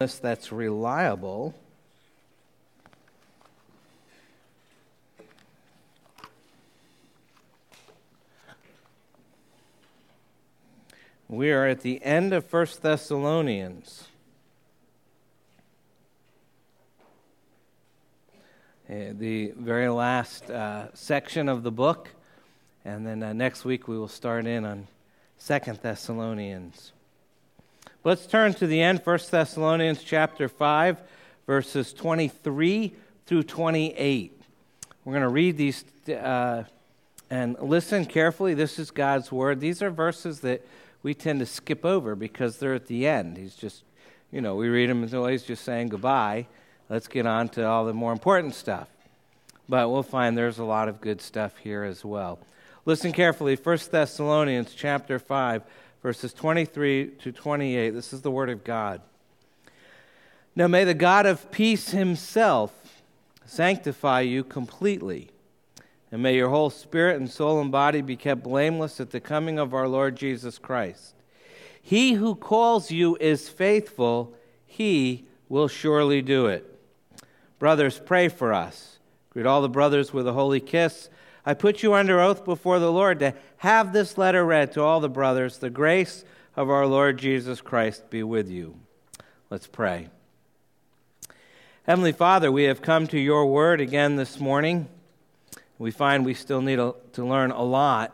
that's reliable. We are at the end of 1 Thessalonians. Uh, the very last uh, section of the book. And then uh, next week we will start in on 2 Thessalonians. Let's turn to the end, 1 Thessalonians chapter 5, verses 23 through 28. We're going to read these uh, and listen carefully. This is God's word. These are verses that we tend to skip over because they're at the end. He's just, you know, we read them as always, just saying goodbye. Let's get on to all the more important stuff. But we'll find there's a lot of good stuff here as well. Listen carefully. 1 Thessalonians chapter 5 verses 23 to 28. This is the word of God. Now may the God of peace himself sanctify you completely. And may your whole spirit and soul and body be kept blameless at the coming of our Lord Jesus Christ. He who calls you is faithful, he will surely do it. Brothers, pray for us. Greet all the brothers with a holy kiss. I put you under oath before the Lord to have this letter read to all the brothers. The grace of our Lord Jesus Christ be with you. Let's pray. Heavenly Father, we have come to your word again this morning. We find we still need to learn a lot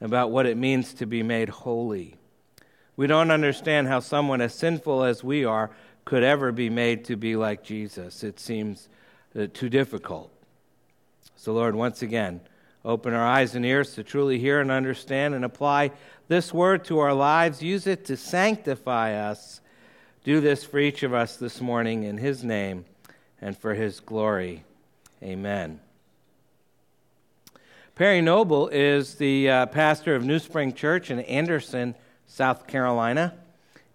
about what it means to be made holy. We don't understand how someone as sinful as we are could ever be made to be like Jesus. It seems uh, too difficult. So, Lord, once again, Open our eyes and ears to truly hear and understand and apply this word to our lives. Use it to sanctify us. Do this for each of us this morning in His name and for His glory. Amen. Perry Noble is the uh, pastor of New Spring Church in Anderson, South Carolina.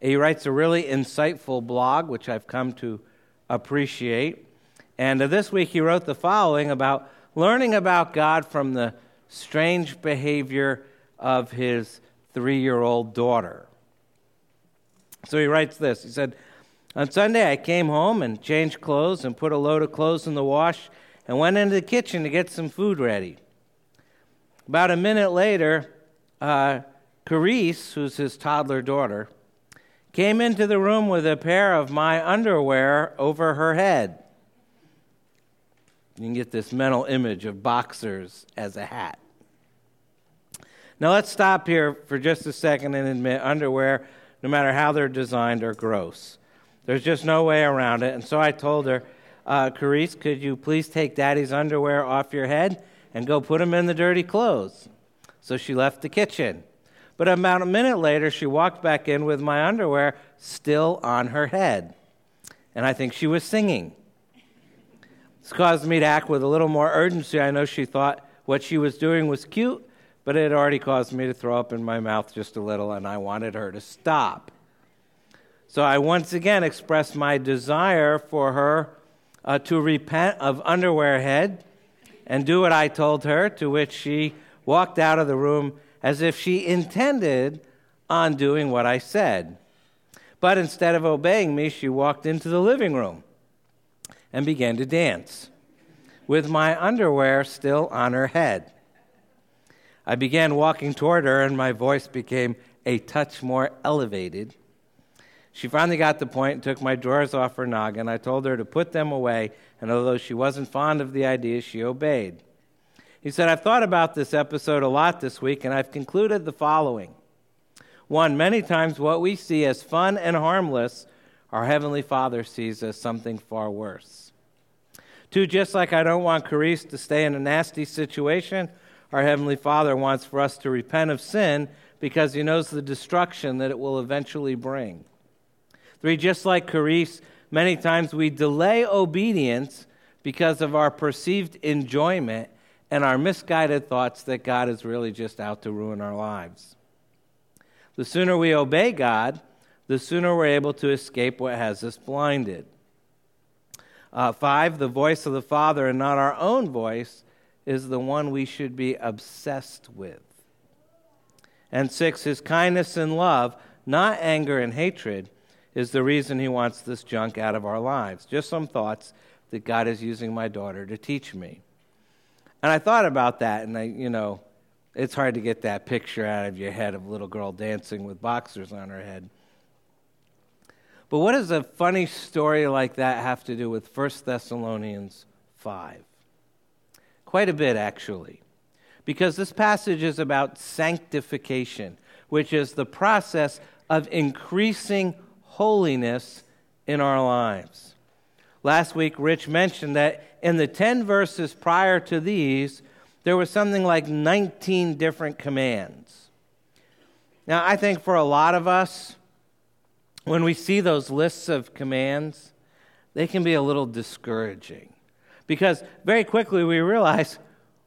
He writes a really insightful blog, which I've come to appreciate. And uh, this week he wrote the following about learning about God from the strange behavior of his three year old daughter. So he writes this He said, On Sunday, I came home and changed clothes and put a load of clothes in the wash and went into the kitchen to get some food ready. About a minute later, uh, Carice, who's his toddler daughter, came into the room with a pair of my underwear over her head. You can get this mental image of boxers as a hat. Now, let's stop here for just a second and admit underwear, no matter how they're designed, are gross. There's just no way around it. And so I told her, uh, Carice, could you please take daddy's underwear off your head and go put them in the dirty clothes? So she left the kitchen. But about a minute later, she walked back in with my underwear still on her head. And I think she was singing. This caused me to act with a little more urgency. I know she thought what she was doing was cute, but it had already caused me to throw up in my mouth just a little, and I wanted her to stop. So I once again expressed my desire for her uh, to repent of underwear head and do what I told her, to which she walked out of the room as if she intended on doing what I said. But instead of obeying me, she walked into the living room and began to dance, with my underwear still on her head. I began walking toward her, and my voice became a touch more elevated. She finally got the point and took my drawers off her noggin. I told her to put them away, and although she wasn't fond of the idea, she obeyed. He said, I've thought about this episode a lot this week, and I've concluded the following. One, many times what we see as fun and harmless, our Heavenly Father sees as something far worse. Two, just like I don't want Carice to stay in a nasty situation, our Heavenly Father wants for us to repent of sin because He knows the destruction that it will eventually bring. Three, just like Carice, many times we delay obedience because of our perceived enjoyment and our misguided thoughts that God is really just out to ruin our lives. The sooner we obey God, the sooner we're able to escape what has us blinded. Uh, five, the voice of the Father and not our own voice is the one we should be obsessed with. And six, his kindness and love, not anger and hatred, is the reason he wants this junk out of our lives. Just some thoughts that God is using my daughter to teach me. And I thought about that, and I, you know, it's hard to get that picture out of your head of a little girl dancing with boxers on her head. But what does a funny story like that have to do with 1 Thessalonians 5? Quite a bit, actually. Because this passage is about sanctification, which is the process of increasing holiness in our lives. Last week, Rich mentioned that in the 10 verses prior to these, there was something like 19 different commands. Now, I think for a lot of us, when we see those lists of commands, they can be a little discouraging because very quickly we realize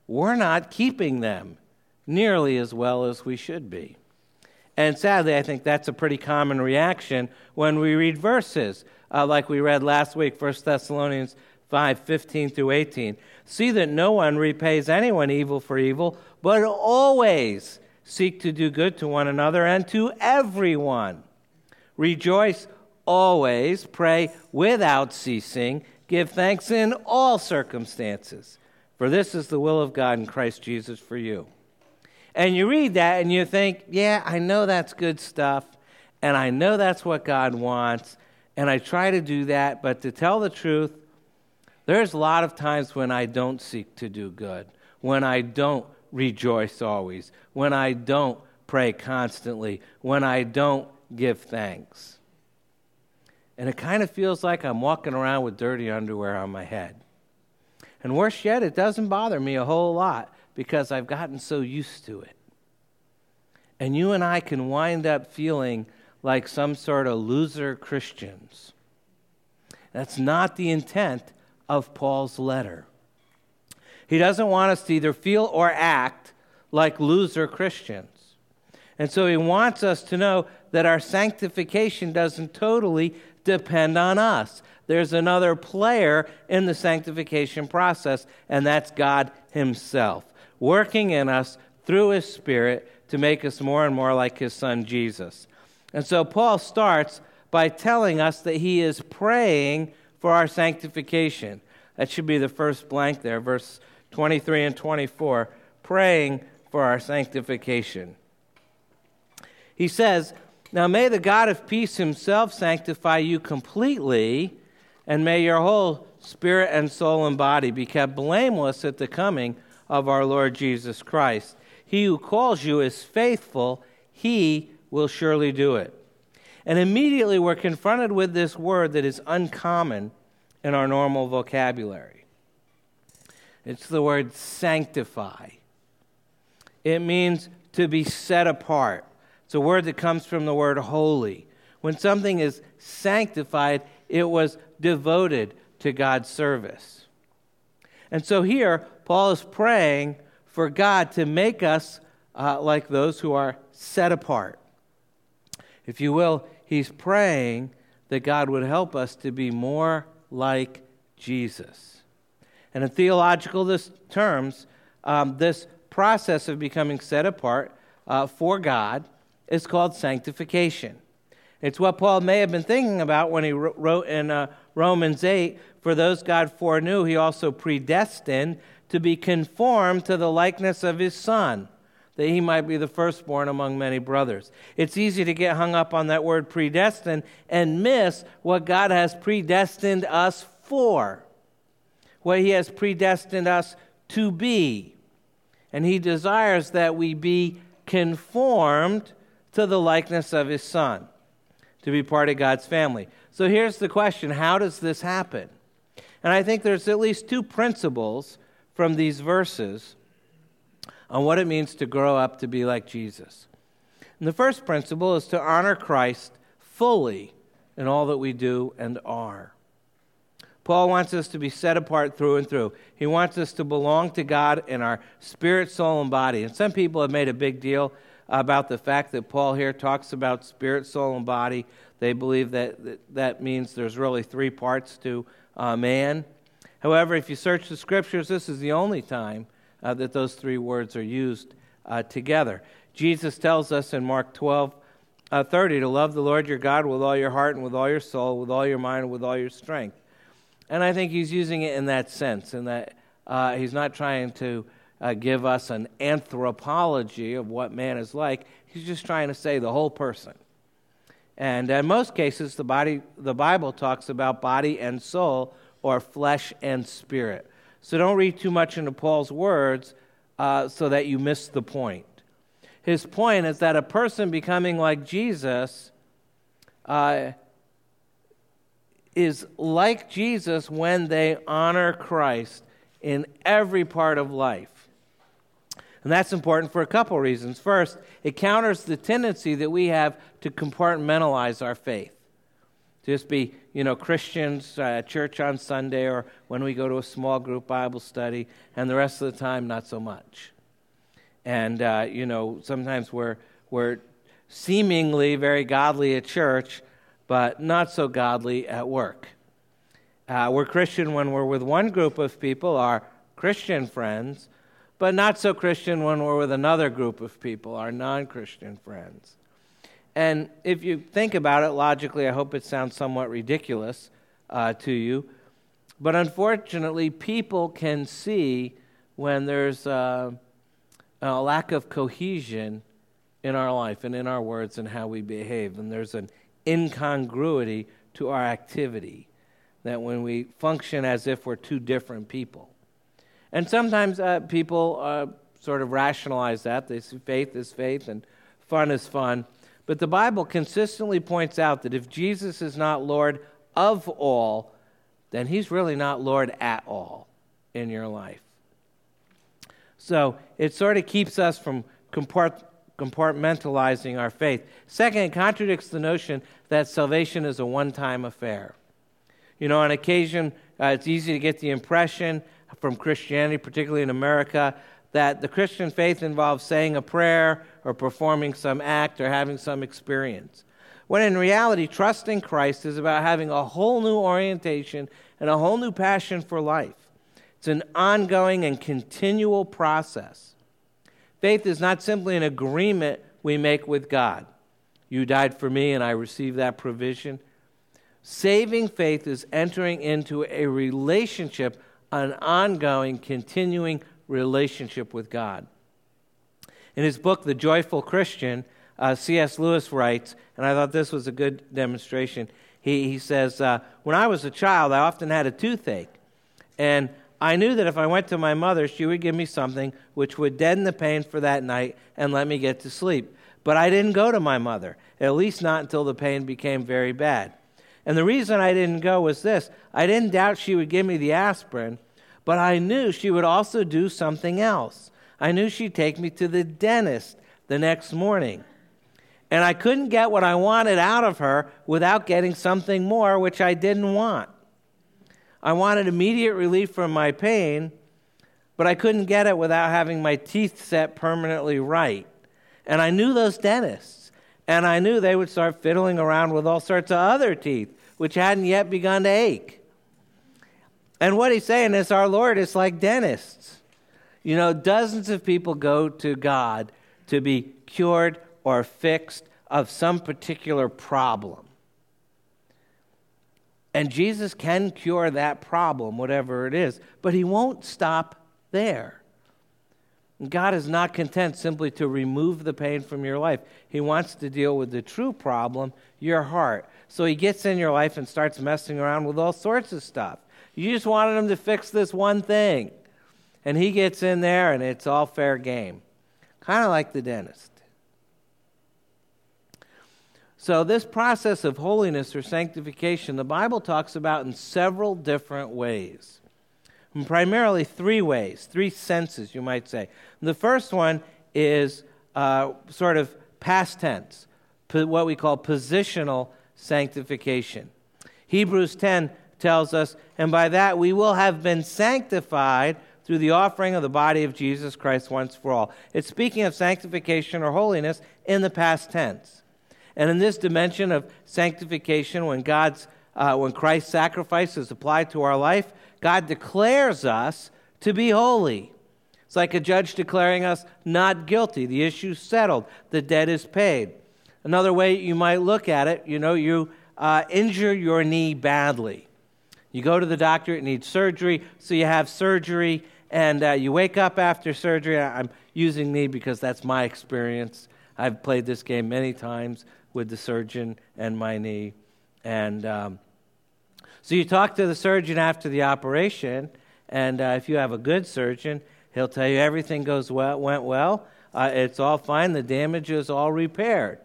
we're not keeping them nearly as well as we should be. And sadly, I think that's a pretty common reaction when we read verses uh, like we read last week, 1 Thessalonians 5 15 through 18. See that no one repays anyone evil for evil, but always seek to do good to one another and to everyone. Rejoice always, pray without ceasing, give thanks in all circumstances, for this is the will of God in Christ Jesus for you. And you read that and you think, yeah, I know that's good stuff, and I know that's what God wants, and I try to do that, but to tell the truth, there's a lot of times when I don't seek to do good, when I don't rejoice always, when I don't pray constantly, when I don't give thanks. And it kind of feels like I'm walking around with dirty underwear on my head. And worse yet, it doesn't bother me a whole lot because I've gotten so used to it. And you and I can wind up feeling like some sort of loser Christians. That's not the intent of Paul's letter. He doesn't want us to either feel or act like loser Christians. And so he wants us to know that our sanctification doesn't totally depend on us. There's another player in the sanctification process, and that's God Himself, working in us through His Spirit to make us more and more like His Son Jesus. And so Paul starts by telling us that he is praying for our sanctification. That should be the first blank there, verse 23 and 24. Praying for our sanctification. He says, Now may the God of peace himself sanctify you completely, and may your whole spirit and soul and body be kept blameless at the coming of our Lord Jesus Christ. He who calls you is faithful, he will surely do it. And immediately we're confronted with this word that is uncommon in our normal vocabulary. It's the word sanctify. It means to be set apart. It's a word that comes from the word holy. When something is sanctified, it was devoted to God's service. And so here, Paul is praying for God to make us uh, like those who are set apart. If you will, he's praying that God would help us to be more like Jesus. And in theological this, terms, um, this process of becoming set apart uh, for God is called sanctification. It's what Paul may have been thinking about when he wrote in uh, Romans 8 For those God foreknew, he also predestined to be conformed to the likeness of his Son, that he might be the firstborn among many brothers. It's easy to get hung up on that word predestined and miss what God has predestined us for, what he has predestined us to be. And he desires that we be conformed to the likeness of his son, to be part of God's family. So here's the question how does this happen? And I think there's at least two principles from these verses on what it means to grow up to be like Jesus. And the first principle is to honor Christ fully in all that we do and are. Paul wants us to be set apart through and through. He wants us to belong to God in our spirit, soul, and body. And some people have made a big deal about the fact that Paul here talks about spirit, soul, and body. They believe that that means there's really three parts to uh, man. However, if you search the scriptures, this is the only time uh, that those three words are used uh, together. Jesus tells us in Mark 12, uh, 30 to love the Lord your God with all your heart and with all your soul, with all your mind, and with all your strength. And I think he's using it in that sense, in that uh, he's not trying to uh, give us an anthropology of what man is like. He's just trying to say the whole person. And in most cases, the, body, the Bible talks about body and soul, or flesh and spirit. So don't read too much into Paul's words uh, so that you miss the point. His point is that a person becoming like Jesus uh, is like Jesus when they honor Christ in every part of life. And that's important for a couple reasons. First, it counters the tendency that we have to compartmentalize our faith. To just be, you know, Christians uh, church on Sunday or when we go to a small group Bible study, and the rest of the time, not so much. And, uh, you know, sometimes we're, we're seemingly very godly at church, but not so godly at work. Uh, we're Christian when we're with one group of people, our Christian friends, but not so Christian when we're with another group of people, our non Christian friends. And if you think about it logically, I hope it sounds somewhat ridiculous uh, to you. But unfortunately, people can see when there's uh, a lack of cohesion in our life and in our words and how we behave. And there's an incongruity to our activity that when we function as if we're two different people. And sometimes uh, people uh, sort of rationalize that. They see faith is faith and fun is fun. But the Bible consistently points out that if Jesus is not Lord of all, then he's really not Lord at all in your life. So it sort of keeps us from compart- compartmentalizing our faith. Second, it contradicts the notion that salvation is a one time affair. You know, on occasion, uh, it's easy to get the impression from Christianity, particularly in America, that the Christian faith involves saying a prayer or performing some act or having some experience. When in reality, trusting Christ is about having a whole new orientation and a whole new passion for life. It's an ongoing and continual process. Faith is not simply an agreement we make with God. You died for me, and I receive that provision. Saving faith is entering into a relationship an ongoing, continuing relationship with God. In his book, The Joyful Christian, uh, C.S. Lewis writes, and I thought this was a good demonstration. He, he says, uh, When I was a child, I often had a toothache. And I knew that if I went to my mother, she would give me something which would deaden the pain for that night and let me get to sleep. But I didn't go to my mother, at least not until the pain became very bad. And the reason I didn't go was this I didn't doubt she would give me the aspirin, but I knew she would also do something else. I knew she'd take me to the dentist the next morning. And I couldn't get what I wanted out of her without getting something more, which I didn't want. I wanted immediate relief from my pain, but I couldn't get it without having my teeth set permanently right. And I knew those dentists, and I knew they would start fiddling around with all sorts of other teeth which hadn't yet begun to ache. And what he's saying is, our Lord is like dentists. You know, dozens of people go to God to be cured or fixed of some particular problem. And Jesus can cure that problem, whatever it is, but he won't stop there. God is not content simply to remove the pain from your life. He wants to deal with the true problem, your heart. So he gets in your life and starts messing around with all sorts of stuff. You just wanted him to fix this one thing. And he gets in there and it's all fair game. Kind of like the dentist. So, this process of holiness or sanctification, the Bible talks about in several different ways. Primarily three ways, three senses, you might say. The first one is uh, sort of past tense, what we call positional sanctification. Hebrews 10 tells us, and by that we will have been sanctified through the offering of the body of Jesus Christ once for all. It's speaking of sanctification or holiness in the past tense. And in this dimension of sanctification, when God's uh, when Christ's sacrifice is applied to our life, God declares us to be holy. It's like a judge declaring us not guilty. The issue's settled. The debt is paid. Another way you might look at it, you know, you uh, injure your knee badly. You go to the doctor, it needs surgery, so you have surgery, and uh, you wake up after surgery. I'm using knee because that's my experience. I've played this game many times with the surgeon and my knee. And um, so you talk to the surgeon after the operation, and uh, if you have a good surgeon, he'll tell you everything goes well, went well. Uh, it's all fine. The damage is all repaired.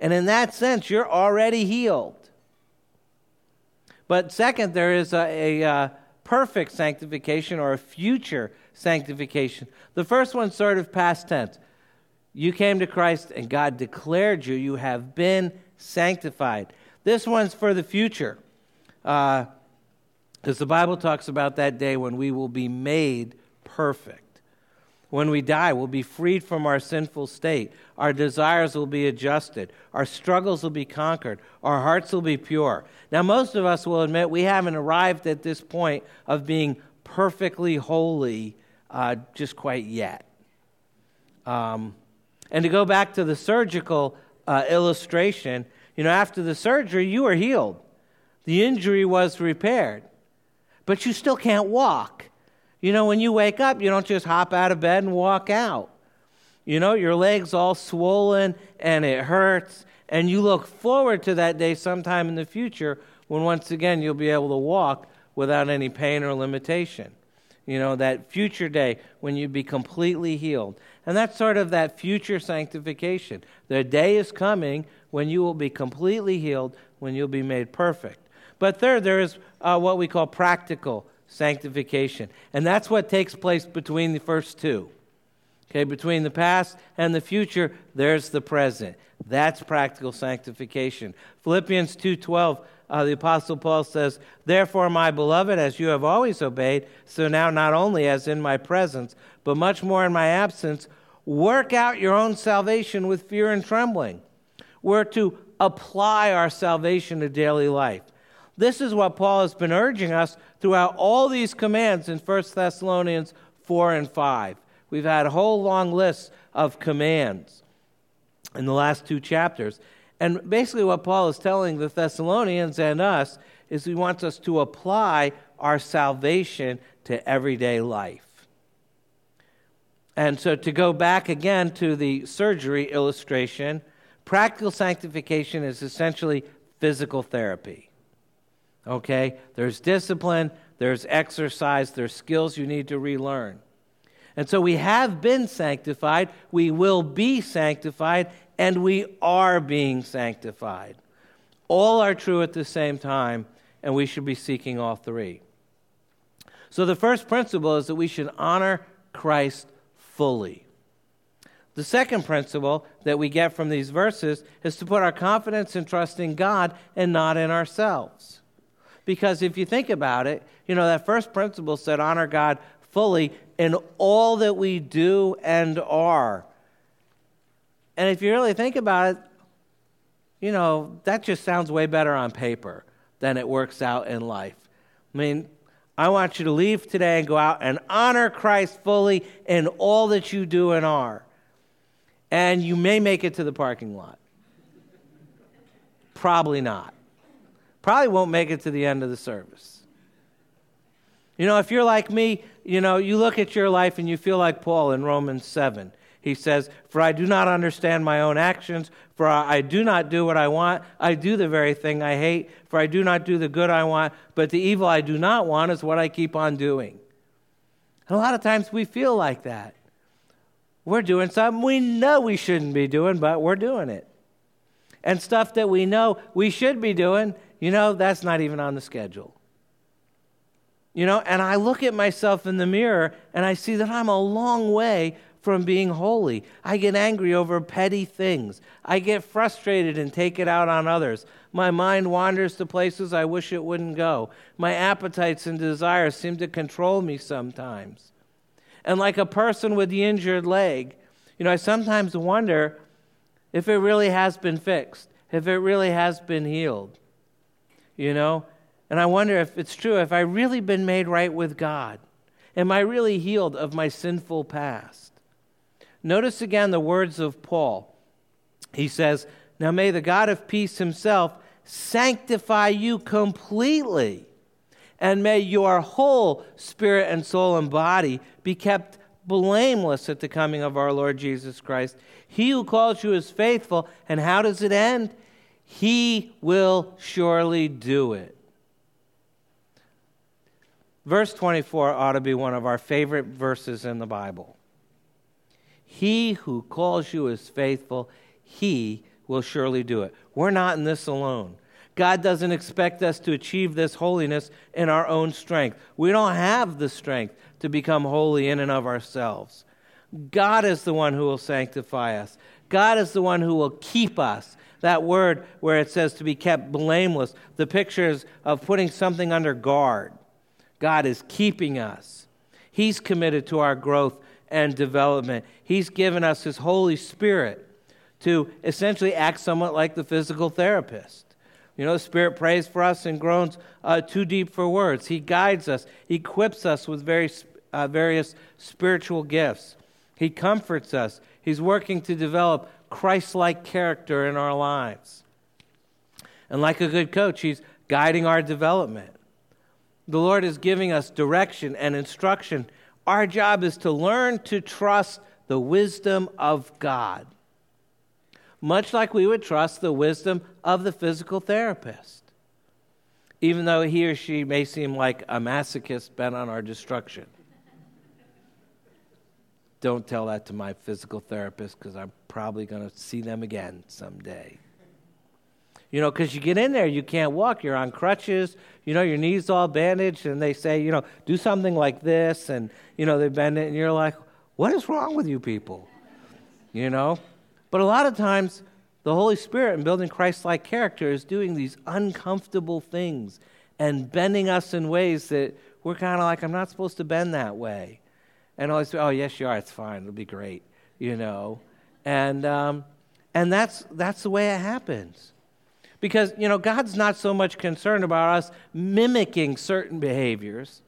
And in that sense, you're already healed. But second, there is a, a, a uh, perfect sanctification or a future sanctification. The first one's sort of past tense. You came to Christ and God declared you. You have been sanctified. This one's for the future. Because uh, the Bible talks about that day when we will be made perfect. When we die, we'll be freed from our sinful state. Our desires will be adjusted. Our struggles will be conquered. Our hearts will be pure. Now, most of us will admit we haven't arrived at this point of being perfectly holy uh, just quite yet. Um, and to go back to the surgical uh, illustration, you know, after the surgery, you were healed. The injury was repaired, but you still can't walk. You know, when you wake up, you don't just hop out of bed and walk out. You know, your leg's all swollen and it hurts, and you look forward to that day sometime in the future when once again you'll be able to walk without any pain or limitation. You know, that future day when you be completely healed. And that's sort of that future sanctification. The day is coming when you will be completely healed, when you'll be made perfect. But third, there is uh, what we call practical sanctification. And that's what takes place between the first two. Okay, between the past and the future, there's the present. That's practical sanctification. Philippians 2:12, uh, the apostle Paul says, "Therefore, my beloved, as you have always obeyed, so now not only as in my presence, but much more in my absence, work out your own salvation with fear and trembling." We're to apply our salvation to daily life. This is what Paul has been urging us throughout all these commands in 1 Thessalonians 4 and 5. We've had a whole long list of commands in the last two chapters. And basically, what Paul is telling the Thessalonians and us is he wants us to apply our salvation to everyday life. And so, to go back again to the surgery illustration, practical sanctification is essentially physical therapy. Okay? There's discipline, there's exercise, there's skills you need to relearn. And so we have been sanctified, we will be sanctified, and we are being sanctified. All are true at the same time, and we should be seeking all three. So the first principle is that we should honor Christ fully. The second principle that we get from these verses is to put our confidence and trust in God and not in ourselves. Because if you think about it, you know, that first principle said honor God fully in all that we do and are. And if you really think about it, you know, that just sounds way better on paper than it works out in life. I mean, I want you to leave today and go out and honor Christ fully in all that you do and are. And you may make it to the parking lot. Probably not probably won't make it to the end of the service. You know, if you're like me, you know, you look at your life and you feel like Paul in Romans 7. He says, For I do not understand my own actions, for I do not do what I want. I do the very thing I hate, for I do not do the good I want, but the evil I do not want is what I keep on doing. And a lot of times we feel like that. We're doing something we know we shouldn't be doing, but we're doing it. And stuff that we know we should be doing, you know, that's not even on the schedule. You know, and I look at myself in the mirror and I see that I'm a long way from being holy. I get angry over petty things. I get frustrated and take it out on others. My mind wanders to places I wish it wouldn't go. My appetites and desires seem to control me sometimes. And like a person with the injured leg, you know, I sometimes wonder if it really has been fixed, if it really has been healed you know? And I wonder if it's true, if I really been made right with God? Am I really healed of my sinful past? Notice again the words of Paul. He says, Now may the God of peace himself sanctify you completely, and may your whole spirit and soul and body be kept blameless at the coming of our Lord Jesus Christ. He who calls you is faithful, and how does it end? He will surely do it. Verse 24 ought to be one of our favorite verses in the Bible. He who calls you is faithful, he will surely do it. We're not in this alone. God doesn't expect us to achieve this holiness in our own strength. We don't have the strength to become holy in and of ourselves. God is the one who will sanctify us. God is the one who will keep us. That word where it says to be kept blameless, the pictures of putting something under guard. God is keeping us. He's committed to our growth and development. He's given us His Holy Spirit to essentially act somewhat like the physical therapist. You know, the Spirit prays for us and groans uh, too deep for words. He guides us, equips us with very, uh, various spiritual gifts. He comforts us. He's working to develop Christ like character in our lives. And like a good coach, He's guiding our development. The Lord is giving us direction and instruction. Our job is to learn to trust the wisdom of God much like we would trust the wisdom of the physical therapist, even though he or she may seem like a masochist bent on our destruction. Don't tell that to my physical therapist because I'm probably going to see them again someday. You know, because you get in there, you can't walk, you're on crutches, you know, your knees all bandaged, and they say, you know, do something like this, and, you know, they bend it, and you're like, what is wrong with you people? You know? But a lot of times, the Holy Spirit in building Christ like character is doing these uncomfortable things and bending us in ways that we're kind of like, I'm not supposed to bend that way. And I always, oh, yes, you are. It's fine. It'll be great, you know. And, um, and that's, that's the way it happens. Because, you know, God's not so much concerned about us mimicking certain behaviors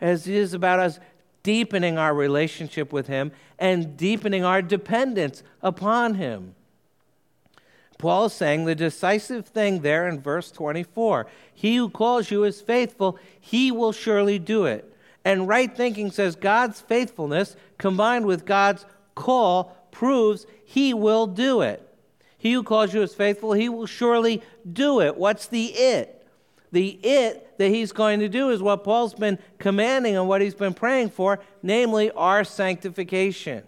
as He is about us deepening our relationship with Him and deepening our dependence upon Him. Paul is saying the decisive thing there in verse 24 He who calls you is faithful, he will surely do it. And right thinking says God's faithfulness combined with God's call proves he will do it. He who calls you is faithful, he will surely do it. What's the it? The it that he's going to do is what Paul's been commanding and what he's been praying for, namely our sanctification.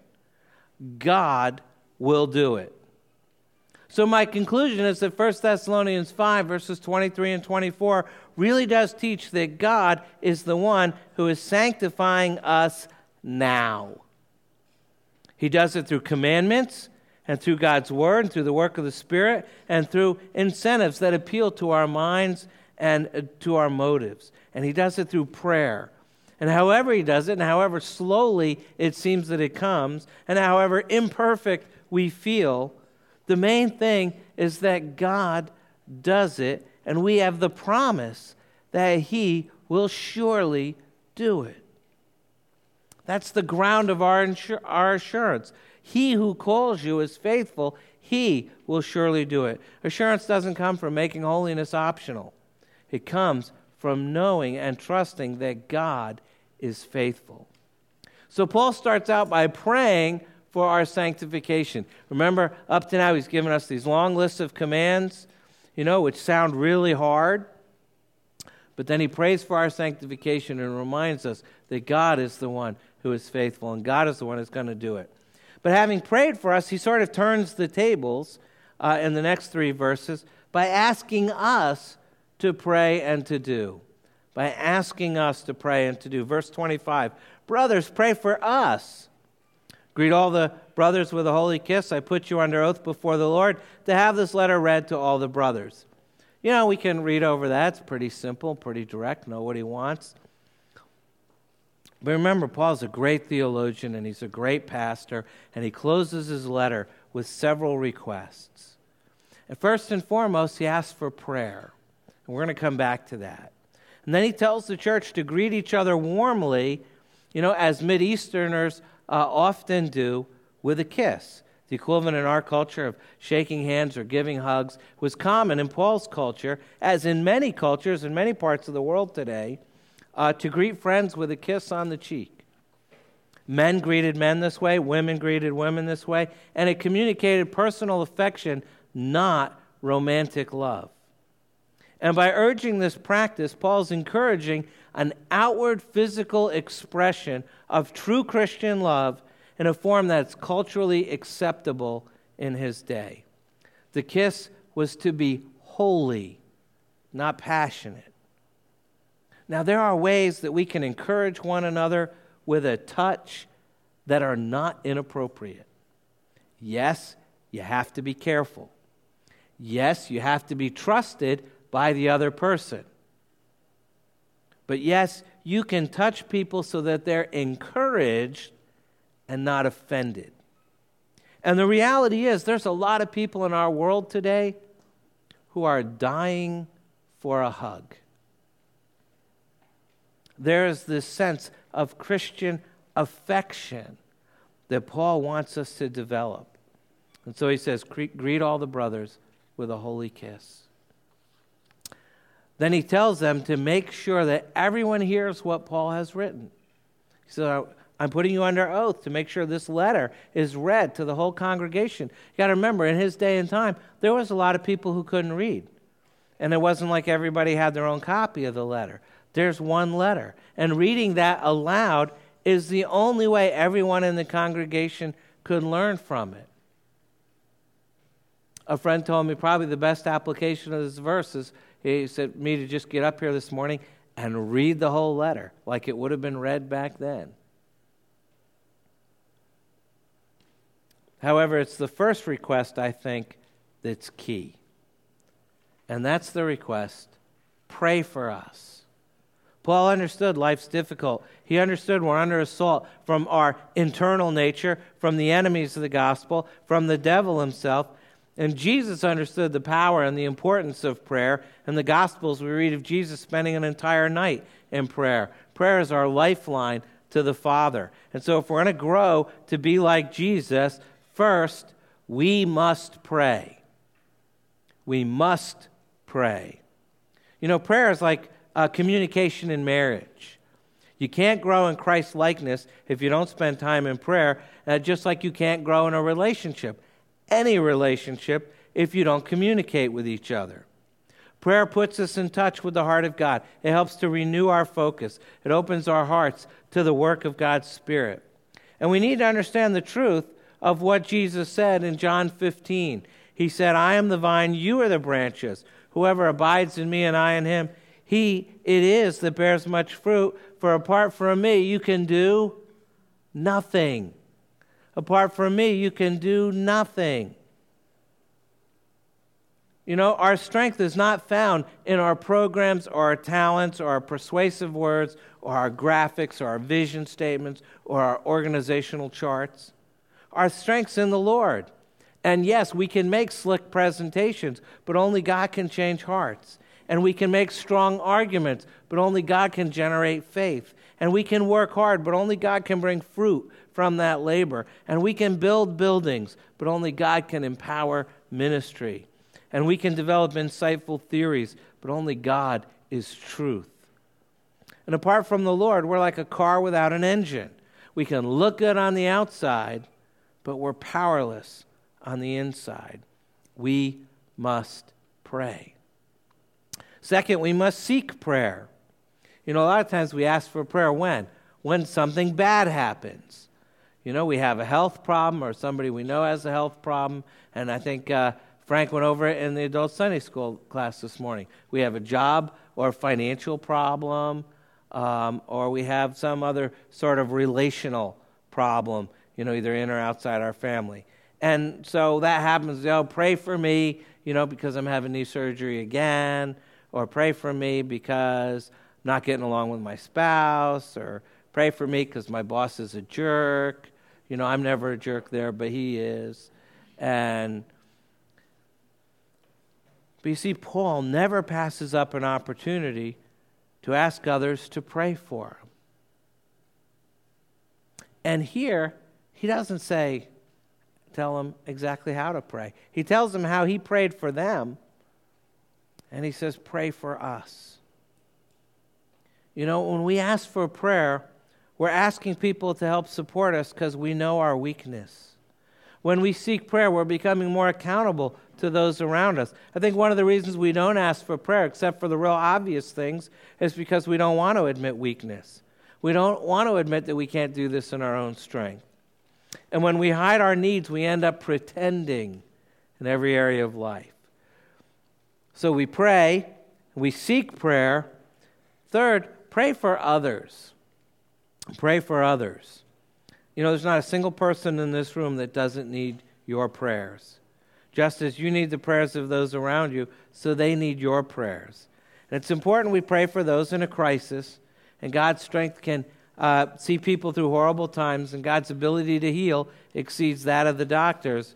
God will do it. So, my conclusion is that 1 Thessalonians 5, verses 23 and 24, really does teach that God is the one who is sanctifying us now. He does it through commandments and through God's word and through the work of the Spirit and through incentives that appeal to our minds and uh, to our motives. And he does it through prayer. And however he does it, and however slowly it seems that it comes, and however imperfect we feel, the main thing is that God does it, and we have the promise that he will surely do it. That's the ground of our, insur- our assurance. He who calls you is faithful, he will surely do it. Assurance doesn't come from making holiness optional. It comes from knowing and trusting that God is faithful. So Paul starts out by praying for our sanctification. Remember, up to now, he's given us these long lists of commands, you know, which sound really hard. But then he prays for our sanctification and reminds us that God is the one who is faithful and God is the one who's going to do it. But having prayed for us, he sort of turns the tables uh, in the next three verses by asking us to pray and to do. By asking us to pray and to do. Verse 25 Brothers, pray for us. Greet all the brothers with a holy kiss. I put you under oath before the Lord to have this letter read to all the brothers. You know, we can read over that. It's pretty simple, pretty direct, know what he wants. But remember, Paul's a great theologian and he's a great pastor, and he closes his letter with several requests. And first and foremost, he asks for prayer. And we're going to come back to that. And then he tells the church to greet each other warmly, you know, as Mideasterners uh, often do, with a kiss. The equivalent in our culture of shaking hands or giving hugs was common in Paul's culture, as in many cultures in many parts of the world today, uh, to greet friends with a kiss on the cheek. Men greeted men this way, women greeted women this way, and it communicated personal affection, not romantic love. And by urging this practice, Paul's encouraging an outward physical expression of true Christian love in a form that's culturally acceptable in his day. The kiss was to be holy, not passionate. Now, there are ways that we can encourage one another with a touch that are not inappropriate. Yes, you have to be careful. Yes, you have to be trusted by the other person. But yes, you can touch people so that they're encouraged and not offended. And the reality is, there's a lot of people in our world today who are dying for a hug. There is this sense of Christian affection that Paul wants us to develop. And so he says, Greet all the brothers with a holy kiss. Then he tells them to make sure that everyone hears what Paul has written. He said, I'm putting you under oath to make sure this letter is read to the whole congregation. You got to remember, in his day and time, there was a lot of people who couldn't read. And it wasn't like everybody had their own copy of the letter. There's one letter. And reading that aloud is the only way everyone in the congregation could learn from it. A friend told me probably the best application of this verse is he said me to just get up here this morning and read the whole letter like it would have been read back then. However, it's the first request, I think, that's key. And that's the request pray for us. Paul understood life's difficult. He understood we're under assault from our internal nature, from the enemies of the gospel, from the devil himself. And Jesus understood the power and the importance of prayer. In the Gospels, we read of Jesus spending an entire night in prayer. Prayer is our lifeline to the Father. And so, if we're going to grow to be like Jesus, First, we must pray. We must pray. You know, prayer is like uh, communication in marriage. You can't grow in Christ's likeness if you don't spend time in prayer, uh, just like you can't grow in a relationship, any relationship, if you don't communicate with each other. Prayer puts us in touch with the heart of God. It helps to renew our focus. It opens our hearts to the work of God's Spirit. And we need to understand the truth of what Jesus said in John 15. He said, I am the vine, you are the branches. Whoever abides in me and I in him, he it is that bears much fruit. For apart from me, you can do nothing. Apart from me, you can do nothing. You know, our strength is not found in our programs or our talents or our persuasive words or our graphics or our vision statements or our organizational charts our strengths in the Lord. And yes, we can make slick presentations, but only God can change hearts. And we can make strong arguments, but only God can generate faith. And we can work hard, but only God can bring fruit from that labor. And we can build buildings, but only God can empower ministry. And we can develop insightful theories, but only God is truth. And apart from the Lord, we're like a car without an engine. We can look good on the outside, but we're powerless on the inside. We must pray. Second, we must seek prayer. You know, a lot of times we ask for prayer when? When something bad happens. You know, we have a health problem or somebody we know has a health problem, and I think uh, Frank went over it in the adult Sunday school class this morning. We have a job or financial problem, um, or we have some other sort of relational problem you know, either in or outside our family. And so that happens, oh, pray for me, you know, because I'm having knee surgery again, or pray for me because I'm not getting along with my spouse, or pray for me because my boss is a jerk. You know, I'm never a jerk there, but he is. And but you see, Paul never passes up an opportunity to ask others to pray for him. And here, he doesn't say, tell them exactly how to pray. He tells them how he prayed for them, and he says, Pray for us. You know, when we ask for prayer, we're asking people to help support us because we know our weakness. When we seek prayer, we're becoming more accountable to those around us. I think one of the reasons we don't ask for prayer, except for the real obvious things, is because we don't want to admit weakness. We don't want to admit that we can't do this in our own strength. And when we hide our needs, we end up pretending in every area of life. So we pray, we seek prayer. Third, pray for others. Pray for others. You know, there's not a single person in this room that doesn't need your prayers. Just as you need the prayers of those around you, so they need your prayers. And it's important we pray for those in a crisis, and God's strength can uh, see people through horrible times, and God's ability to heal exceeds that of the doctors.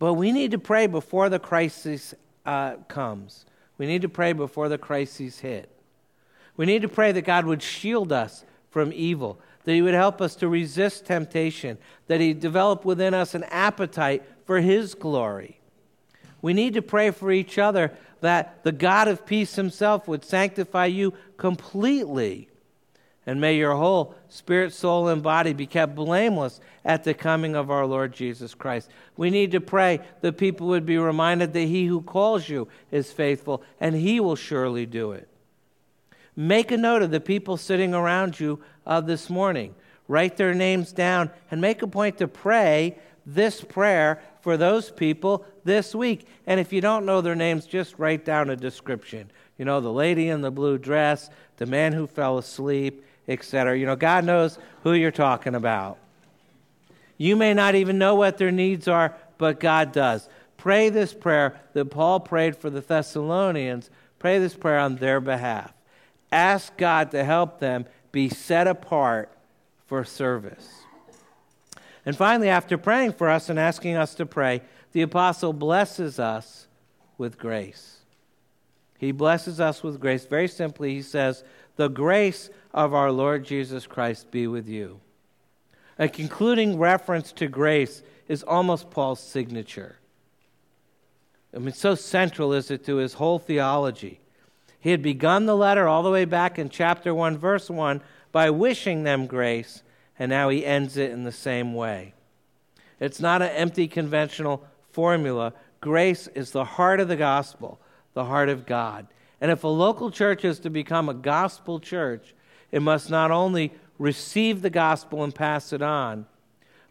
But we need to pray before the crisis uh, comes. We need to pray before the crises hit. We need to pray that God would shield us from evil, that He would help us to resist temptation, that He develop within us an appetite for His glory. We need to pray for each other that the God of peace Himself would sanctify you completely and may your whole spirit, soul, and body be kept blameless at the coming of our Lord Jesus Christ. We need to pray that people would be reminded that he who calls you is faithful, and he will surely do it. Make a note of the people sitting around you uh, this morning. Write their names down and make a point to pray this prayer for those people this week. And if you don't know their names, just write down a description. You know, the lady in the blue dress, the man who fell asleep, etc. You know, God knows who you're talking about. You may not even know what their needs are, but God does. Pray this prayer that Paul prayed for the Thessalonians. Pray this prayer on their behalf. Ask God to help them be set apart for service. And finally, after praying for us and asking us to pray, the apostle blesses us with grace. He blesses us with grace. Very simply, he says, The grace of our Lord Jesus Christ be with you. A concluding reference to grace is almost Paul's signature. I mean, so central is it to his whole theology. He had begun the letter all the way back in chapter 1, verse 1, by wishing them grace, and now he ends it in the same way. It's not an empty conventional formula. Grace is the heart of the gospel, the heart of God. And if a local church is to become a gospel church, it must not only receive the gospel and pass it on,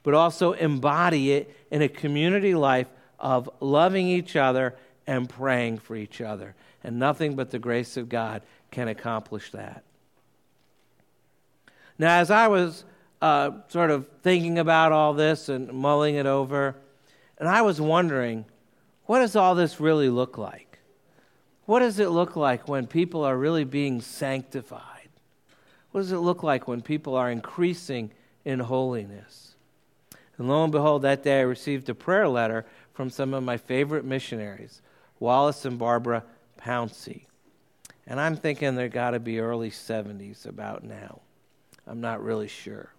but also embody it in a community life of loving each other and praying for each other. And nothing but the grace of God can accomplish that. Now, as I was uh, sort of thinking about all this and mulling it over, and I was wondering, what does all this really look like? What does it look like when people are really being sanctified? What does it look like when people are increasing in holiness? And lo and behold, that day I received a prayer letter from some of my favorite missionaries, Wallace and Barbara Pouncey. And I'm thinking they're got to be early 70s about now. I'm not really sure.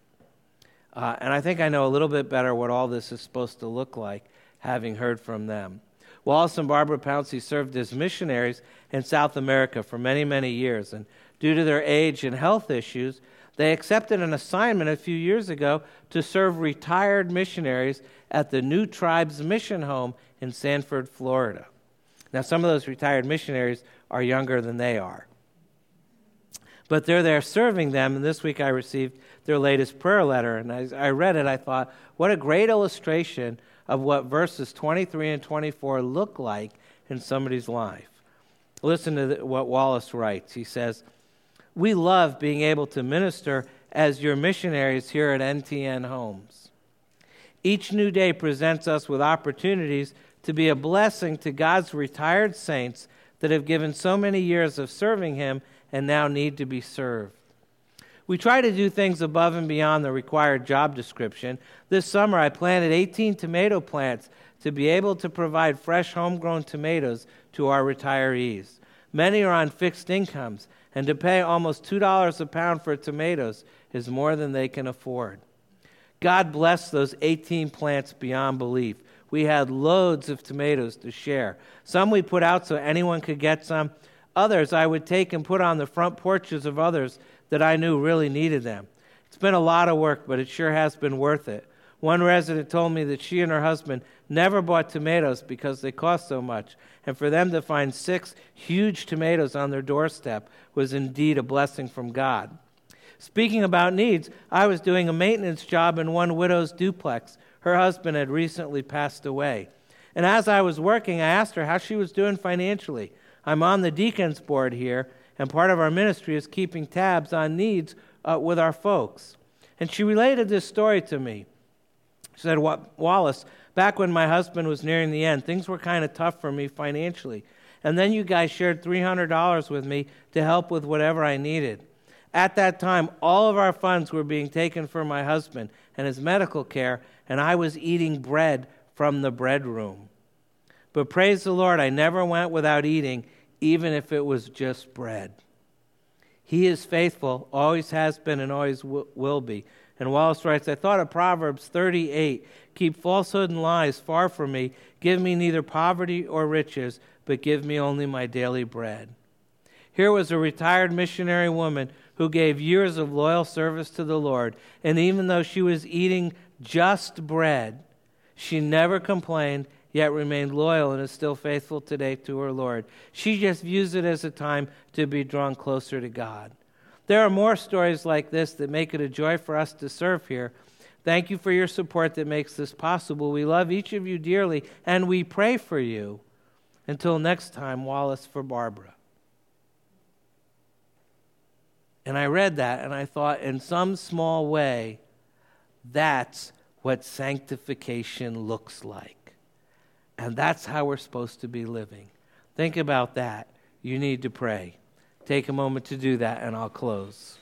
Uh, and I think I know a little bit better what all this is supposed to look like, having heard from them. Wallace and Barbara Pouncey served as missionaries in South America for many, many years. And due to their age and health issues, they accepted an assignment a few years ago to serve retired missionaries at the New Tribes Mission Home in Sanford, Florida. Now, some of those retired missionaries are younger than they are. But they're there serving them, and this week I received their latest prayer letter. And as I read it, I thought, what a great illustration of what verses 23 and 24 look like in somebody's life. Listen to what Wallace writes. He says, we love being able to minister as your missionaries here at NTM Homes. Each new day presents us with opportunities to be a blessing to God's retired saints that have given so many years of serving Him and now need to be served. We try to do things above and beyond the required job description. This summer, I planted 18 tomato plants to be able to provide fresh homegrown tomatoes to our retirees. Many are on fixed incomes, and to pay almost $2 a pound for tomatoes is more than they can afford. God blessed those 18 plants beyond belief. We had loads of tomatoes to share. Some we put out so anyone could get some. Others I would take and put on the front porches of others that I knew really needed them. It's been a lot of work, but it sure has been worth it. One resident told me that she and her husband never bought tomatoes because they cost so much, and for them to find six huge tomatoes on their doorstep was indeed a blessing from God. Speaking about needs, I was doing a maintenance job in one widow's duplex. Her husband had recently passed away. And as I was working, I asked her how she was doing financially. I'm on the deacons board here, and part of our ministry is keeping tabs on needs uh, with our folks. And she related this story to me. She said, Wallace, back when my husband was nearing the end, things were kind of tough for me financially. And then you guys shared $300 with me to help with whatever I needed. At that time, all of our funds were being taken for my husband and his medical care, and I was eating bread from the bread room. But praise the Lord, I never went without eating, even if it was just bread. He is faithful, always has been, and always will be. And Wallace writes, I thought of Proverbs 38 Keep falsehood and lies far from me. Give me neither poverty or riches, but give me only my daily bread. Here was a retired missionary woman who gave years of loyal service to the Lord. And even though she was eating just bread, she never complained, yet remained loyal and is still faithful today to her Lord. She just views it as a time to be drawn closer to God. There are more stories like this that make it a joy for us to serve here. Thank you for your support that makes this possible. We love each of you dearly, and we pray for you. Until next time, Wallace for Barbara. And I read that and I thought, in some small way, that's what sanctification looks like. And that's how we're supposed to be living. Think about that. You need to pray. Take a moment to do that, and I'll close.